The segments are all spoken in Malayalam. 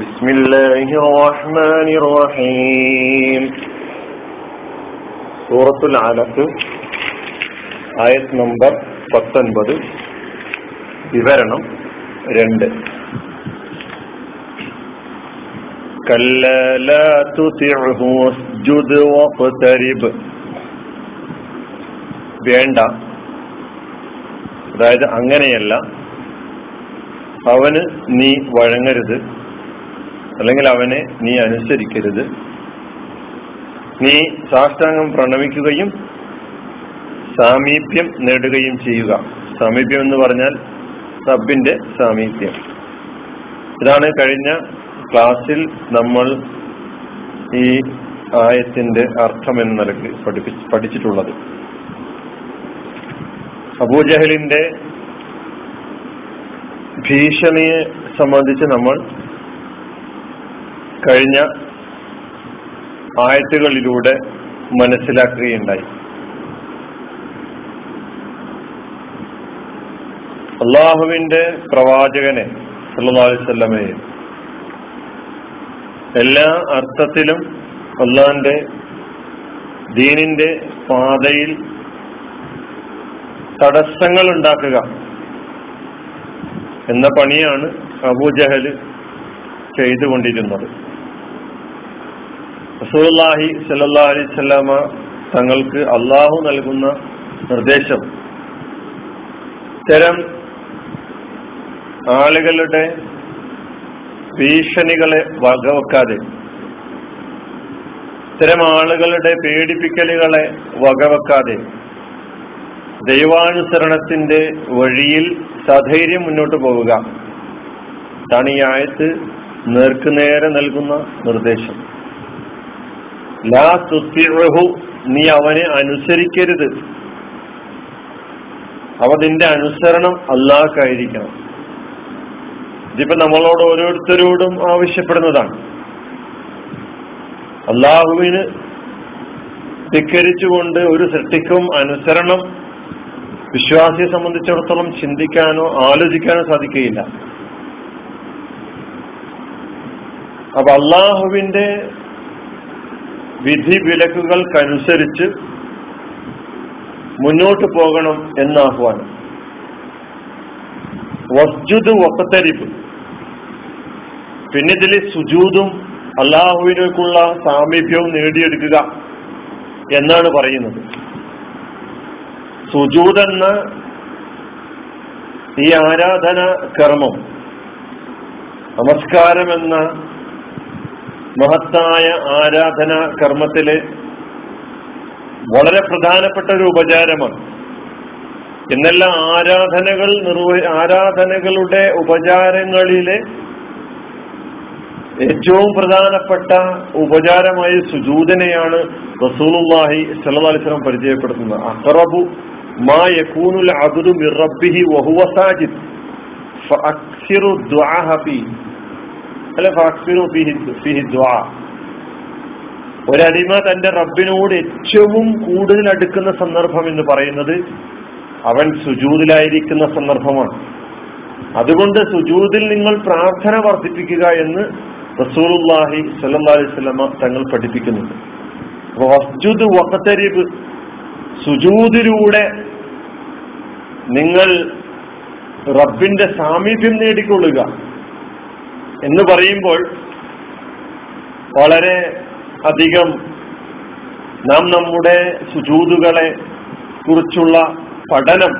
بسم الله الرحمن الرحيم സൂറത്തുൽ അലക്ക് ആയത് നമ്പർ പത്തൊൻപത് വിവരണം രണ്ട് كلا لا تطعه واسجد واقترب വേണ്ട അതായത് അങ്ങനെയല്ല അവന് നീ വഴങ്ങരുത് അല്ലെങ്കിൽ അവനെ നീ അനുസരിക്കരുത്. നീ സാഷ്ടാംഗം പ്രണമിക്കുകയും സാമീപ്യം നേടുകയും ചെയ്യുക. സാമീപ്യം എന്ന് പറഞ്ഞാൽ റബ്ബിന്റെ സാമീപ്യം. ഇതാണ് കഴിഞ്ഞ ക്ലാസ്സിൽ നമ്മൾ ഈ ആയത്തിന്റെ അർത്ഥം എന്ന നിലയ്ക്ക് പഠിപ്പിച്ച് പഠിച്ചിട്ടുള്ളത്. അബൂജഹലിന്റെ ഭീഷണിയെ സംബന്ധിച്ച് നമ്മൾ കഴിഞ്ഞ ആയത്തുകളിലൂടെ മനസ്സിലാക്കുകയുണ്ടായി. അള്ളാഹുവിന്റെ പ്രവാചകനെ സല്ലാസ്വല്ലമയെ എല്ലാ അർത്ഥത്തിലും അള്ളാന്റെ ദീനിന്റെ പാതയിൽ തടസ്സങ്ങൾ ഉണ്ടാക്കുക എന്ന പണിയാണ് അബൂജഹൽ ചെയ്തുകൊണ്ടിരുന്നത്. റസൂല്ലാഹി സല്ലാ അലൈവല്ലാമ തങ്ങൾക്ക് അള്ളാഹു നൽകുന്ന നിർദ്ദേശം. ഇത്തരം ആളുകളുടെ ഭീഷണികളെ വകവെക്കാതെ ഇത്തരം ആളുകളുടെ പേടിപ്പിക്കലുകളെ വകവെക്കാതെ ദൈവാനുസരണത്തിന്റെ വഴിയിൽ സധൈര്യം മുന്നോട്ട് പോവുക. ഇതാണ് ഈ ആയത്ത് നേർക്കുനേരെ നൽകുന്ന നിർദ്ദേശം. ലാ നീ അവനെ അനുസരിക്കരുത്. അവ നിന്റെ അനുസരണം അല്ലാക്കായിരിക്കണം ഇതിപ്പോ നമ്മളോട് ഓരോരുത്തരോടും ആവശ്യപ്പെടുന്നതാണ്. അള്ളാഹുവിന് ധിക്കരിച്ചുകൊണ്ട് ഒരു സൃഷ്ടിക്കും അനുസരണം വിശ്വാസിയെ സംബന്ധിച്ചിടത്തോളം ചിന്തിക്കാനോ ആലോചിക്കാനോ സാധിക്കുകയില്ല. അപ്പൊ അള്ളാഹുവിന്റെ വിധി വിലക്കുകൾക്കനുസരിച്ച് മുന്നോട്ട് പോകണം എന്ന ആഹ്വാനം വസ്ജുദ് വക്കത്തരിപ്പ് പിന്നെ ഇതിൽ സുജൂതും അള്ളാഹുവിനേക്കുള്ള സാമീപ്യവും നേടിയെടുക്കുക എന്നാണ് പറയുന്നത്. സുജൂദ് എന്ന ഈ ആരാധന കർമ്മം നമസ്കാരം എന്ന മഹത്തായ ആരാധന കർമ്മത്തിൽ വളരെ പ്രധാനപ്പെട്ട ഒരു ഉപചാരമാണ്. എന്നല്ല ആരാധനകൾ നിർവ ആരാധനകളുടെ ഉപചാരങ്ങളിലെ ഏറ്റവും പ്രധാനപ്പെട്ട ഉപചാരമായ സുജൂതനെയാണ് റസൂലുല്ലാഹി സല്ലാസ്ലം പരിചയപ്പെടുത്തുന്നത്. അഖറബു മാ യകൂനുൽ അബ്ദു മിർ റബ്ബിഹി വഹുവ സാജിദ്. അല്ല ഫാക്സിനു ഒരടിമ തന്റെ റബ്ബിനോട് ഏറ്റവും കൂടുതൽ അടുക്കുന്ന സന്ദർഭം എന്ന് പറയുന്നത് അവൻ സുജൂതിലായിരിക്കുന്ന സന്ദർഭമാണ്. അതുകൊണ്ട് സുജൂതിൽ നിങ്ങൾ പ്രാർത്ഥന വർദ്ധിപ്പിക്കുക എന്ന് റസൂലുല്ലാഹി സല്ലാ സ്വലമ തങ്ങൾ പഠിപ്പിക്കുന്നുണ്ട് വസ്ജുദ് സുജൂതിലൂടെ നിങ്ങൾ റബ്ബിന്റെ സാമീപ്യം നേടിക്കൊള്ളുക. എന്ന് പറയുമ്പോൾ വളരെ അധികം നാം നമ്മുടെ സുജൂതുകളെ കുറിച്ചുള്ള പഠനം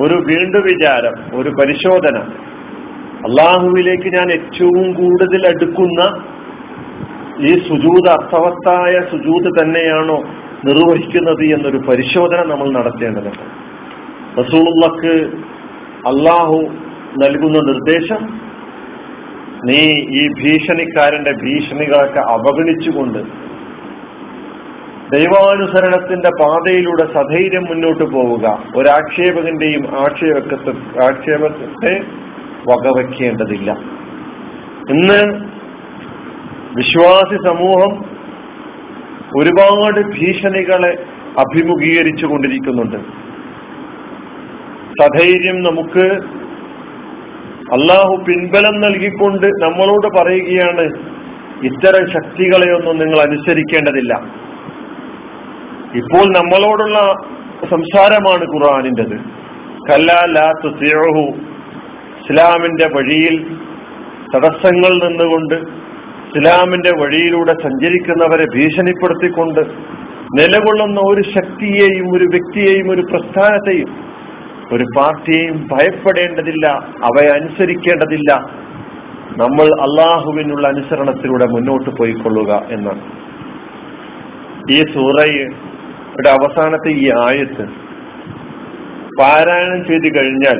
ഒരു വീണ്ടു വിചാരം ഒരു പരിശോധന അള്ളാഹുവിലേക്ക് ഞാൻ ഏറ്റവും കൂടുതൽ അടുക്കുന്ന ഈ സുജൂത് അർത്ഥവത്തായ സുജൂത് തന്നെയാണോ നിർവഹിക്കുന്നത് എന്നൊരു പരിശോധന നമ്മൾ നടത്തേണ്ടതുണ്ട്. റസൂൾക്ക് അള്ളാഹു നൽകുന്ന നിർദ്ദേശം നീ ഈ ഭീഷണിക്കാരന്റെ ഭീഷണികളൊക്കെ അവഗണിച്ചുകൊണ്ട് ദൈവാനുസരണത്തിന്റെ പാതയിലൂടെ സധൈര്യം മുന്നോട്ട് പോവുക. ഒരാക്ഷേപകന്റെയും ആക്ഷേപത്തെ ആക്ഷേപത്തെ വകവയ്ക്കേണ്ടതില്ല. ഇന്ന് വിശ്വാസി സമൂഹം ഒരുപാട് ഭീഷണികളെ അഭിമുഖീകരിച്ചു കൊണ്ടിരിക്കുന്നുണ്ട് സധൈര്യം നമുക്ക് അള്ളാഹു പിൻബലം നൽകിക്കൊണ്ട് നമ്മളോട് പറയുകയാണ് ഇത്തരം ശക്തികളെയൊന്നും നിങ്ങൾ അനുസരിക്കേണ്ടതില്ല. ഇപ്പോൾ നമ്മളോടുള്ള സംസാരമാണ് ഖുർആാനിന്റെത്. കല്ലാഹു ഇസ്ലാമിന്റെ വഴിയിൽ തടസ്സങ്ങൾ നിന്നുകൊണ്ട് ഇസ്ലാമിന്റെ വഴിയിലൂടെ സഞ്ചരിക്കുന്നവരെ ഭീഷണിപ്പെടുത്തിക്കൊണ്ട് നിലകൊള്ളുന്ന ഒരു ശക്തിയെയും ഒരു വ്യക്തിയെയും ഒരു പ്രസ്ഥാനത്തെയും ഒരു പാർട്ടിയെയും ഭയപ്പെടേണ്ടതില്ല അവയെ അനുസരിക്കേണ്ടതില്ല. നമ്മൾ അള്ളാഹുവിനുള്ള അനുസരണത്തിലൂടെ മുന്നോട്ട് പോയിക്കൊള്ളുക എന്നാണ്. ഈ സൂറയുടെ അവസാനത്തെ ഈ ആയത്ത് പാരായണം ചെയ്തു കഴിഞ്ഞാൽ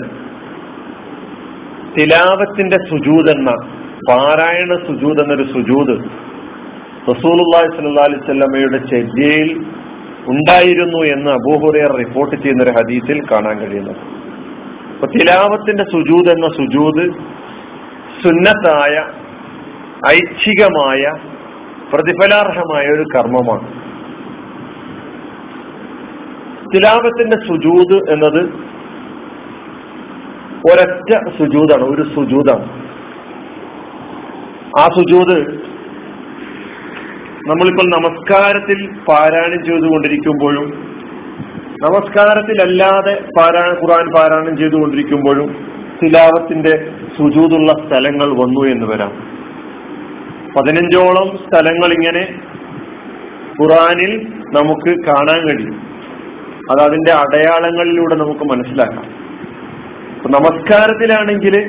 തിലാവത്തിന്റെ സുജൂത് എന്ന പാരായണ സുജൂത് എന്നൊരു സുജൂത് റസൂലുള്ളാഹി സ്വല്ലല്ലാഹി അലൈഹി വസല്ലമയുടെ ചര്യയിൽ ഉണ്ടായിരുന്നു എന്ന് അബൂഹുറയർ റിപ്പോർട്ട് ചെയ്യുന്ന ഒരു ഹദീസിൽ കാണാൻ കഴിയുന്നത്. അപ്പൊ തിലാവത്തിന്റെ സുജൂദ് എന്ന സുജൂദ് സുന്നത്തായ ഐച്ഛികമായ പ്രതിഫലാർഹമായ ഒരു കർമ്മമാണ്. തിലാവത്തിന്റെ സുജൂദ് എന്നത് ഒരൊറ്റ സുജൂദാണ് ഒരു സുജൂദാണ്. ആ സുജൂത് നമ്മളിപ്പോൾ നമസ്കാരത്തിൽ പാരായണം ചെയ്തുകൊണ്ടിരിക്കുമ്പോഴും നമസ്കാരത്തിലല്ലാതെ പാരായണ ഖുറാൻ പാരായണം ചെയ്തുകൊണ്ടിരിക്കുമ്പോഴും തിലാവത്തിന്റെ സുജൂതുള്ള സ്ഥലങ്ങൾ വന്നു എന്ന് വരാം. പതിനഞ്ചോളം സ്ഥലങ്ങൾ ഇങ്ങനെ ഖുറാനിൽ നമുക്ക് കാണാൻ കഴിയും. അത് അതിന്റെ അടയാളങ്ങളിലൂടെ നമുക്ക് മനസ്സിലാക്കാം. നമസ്കാരത്തിലാണെങ്കിൽ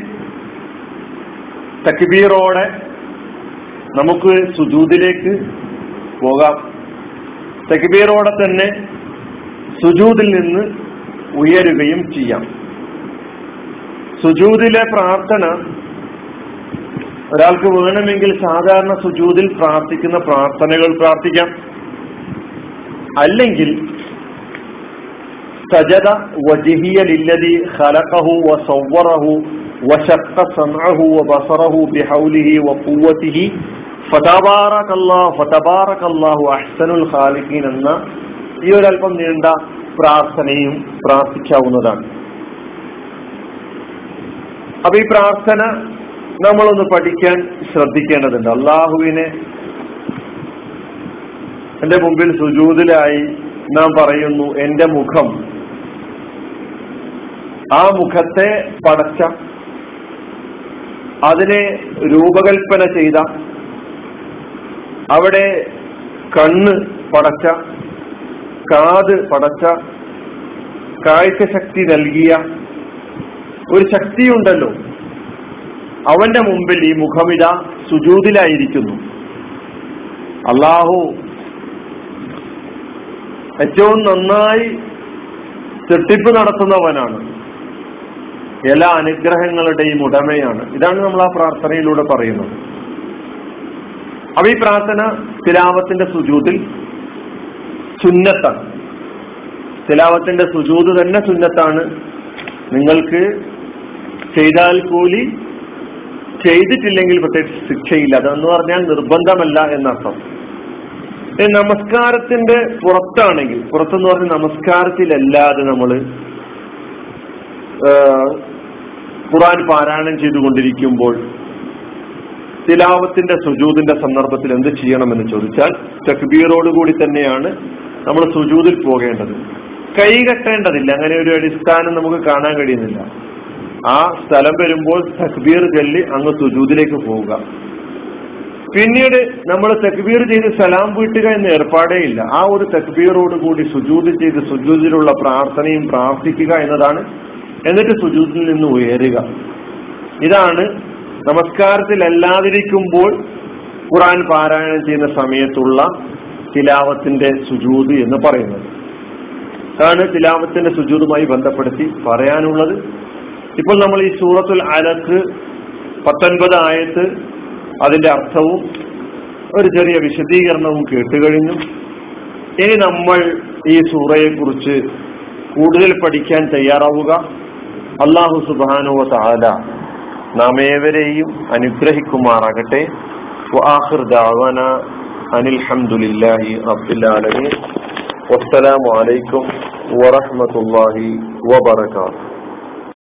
തക്ബീറോടെ നമുക്ക് സുജൂദിലേക്ക് പോകാം. തക്ബീറോടെ തന്നെ സുജൂതിൽ നിന്ന് ഉയരുകയും ചെയ്യാം. സുജൂതിലെ പ്രാർത്ഥന ഒരാൾക്ക് വേണമെങ്കിൽ സാധാരണ സുജൂതിൽ പ്രാർത്ഥിക്കുന്ന പ്രാർത്ഥനകൾ പ്രാർത്ഥിക്കാം. അല്ലെങ്കിൽ സജദ വജിഹിയലില്ലതി ഖലഖഹു വസവ്വറഹു വശഖ സമഅഹു വബസറഹു ബിഹൗലിഹി വഖുവ്വതിഹി അഹ്സനുൽ ഖാലിഖീൻ എന്ന ഈ ഒരു അല്പം നീണ്ട പ്രാർത്ഥനയും പ്രാർത്ഥിക്കാവുന്നതാണ്. അപ്പൊ ഈ പ്രാർത്ഥന നമ്മളൊന്ന് പഠിക്കാൻ ശ്രദ്ധിക്കേണ്ടതുണ്ട്. അള്ളാഹുവിനെ എന്റെ മുമ്പിൽ സുജൂതിലായി നാം പറയുന്നു എന്റെ മുഖം. ആ മുഖത്തെ പടച്ച അതിനെ രൂപകൽപ്പന ചെയ്ത അവിടെ കണ്ണ് പടച്ച കാത് പടച്ച കാഴ്ച ശക്തി നൽകിയ ഒരു ശക്തിയുണ്ടല്ലോ. അവന്റെ മുമ്പിൽ ഈ മുഖമിത സുജൂതിലായിരിക്കുന്നു. അള്ളാഹു ഏറ്റവും നന്നായി തെട്ടിപ്പ് നടത്തുന്നവനാണ്. എല്ലാ അനുഗ്രഹങ്ങളുടെയും ഉടമയാണ്. ഇതാണ് നമ്മൾ ആ പ്രാർത്ഥനയിലൂടെ പറയുന്നത്. അപ്പൊ ഈ പ്രാർത്ഥന തിലാവത്തിന്റെ സുജൂതിൽ സുന്നത്താണ്. തിലാവത്തിന്റെ സുജൂത് തന്നെ സുന്നത്താണ്. നിങ്ങൾക്ക് ചെയ്താൽ കൂലി ചെയ്തിട്ടില്ലെങ്കിൽ പ്രത്യേകിച്ച് ശിക്ഷയില്ല. അതെന്ന് പറഞ്ഞാൽ നിർബന്ധമല്ല എന്നർത്ഥം. നമസ്കാരത്തിന്റെ പുറത്താണെങ്കിൽ പുറത്തെന്ന് പറഞ്ഞ നമസ്കാരത്തിലല്ലാതെ നമ്മൾ ഖുറാൻ പാരായണം ചെയ്തുകൊണ്ടിരിക്കുമ്പോൾ തിലാവത്തിന്റെ സുജൂദിന്റെ സന്ദർഭത്തിൽ എന്ത് ചെയ്യണമെന്ന് ചോദിച്ചാൽ തക്ബീറോട് കൂടി തന്നെയാണ് നമ്മൾ സുജൂദിൽ പോകേണ്ടത്. കൈ കെട്ടേണ്ടതില്ല. അങ്ങനെ ഒരു അടിസ്ഥാനം നമുക്ക് കാണാൻ കഴിയുന്നില്ല. ആ സ്ഥലം വരുമ്പോൾ തക്ബീർ ചൊല്ലി അങ്ങ് സുജൂദിലേക്ക് പോവുക. പിന്നീട് നമ്മൾ തക്ബീർ ചെയ്ത് സലാം വീട്ടുക എന്ന ഏർപ്പാടേ ഇല്ല. ആ ഒരു തക്ബീറോട് കൂടി സുജൂത് ചെയ്ത് സുജൂതിലുള്ള പ്രാർത്ഥനയും പ്രാർത്ഥിക്കുക എന്നതാണ്. എന്നിട്ട് സുജൂതിൽ നിന്ന് ഉയരുക. ഇതാണ് നമസ്കാരത്തിലല്ലാതിരിക്കുമ്പോൾ ഖുറാൻ പാരായണം ചെയ്യുന്ന സമയത്തുള്ള തിലാവത്തിന്റെ സുജൂത് എന്ന് പറയുന്നത്. അതാണ് തിലാവത്തിന്റെ സുജൂതുമായി ബന്ധപ്പെടുത്തി പറയാനുള്ളത്. ഇപ്പോൾ നമ്മൾ ഈ സൂറത്തുൽ അലക്ക് പത്തൊൻപത് ആയത്ത് അതിന്റെ അർത്ഥവും ഒരു ചെറിയ വിശദീകരണവും കേട്ടുകഴിഞ്ഞു ഇനി നമ്മൾ ഈ സൂറയെക്കുറിച്ച് കൂടുതൽ പഠിക്കാൻ തയ്യാറാവുക. അള്ളാഹു സുബാനുവ താല നാം ഏവരെയും അനുഗ്രഹിക്കുമാറാകട്ടെ. അനിൽ ഹംദുലില്ലാഹി റബ്ബിൽ ആലമീൻ വസ്സലാമു അലൈക്കും വറഹ്മത്തുള്ളാഹി വബറകാതുഹു.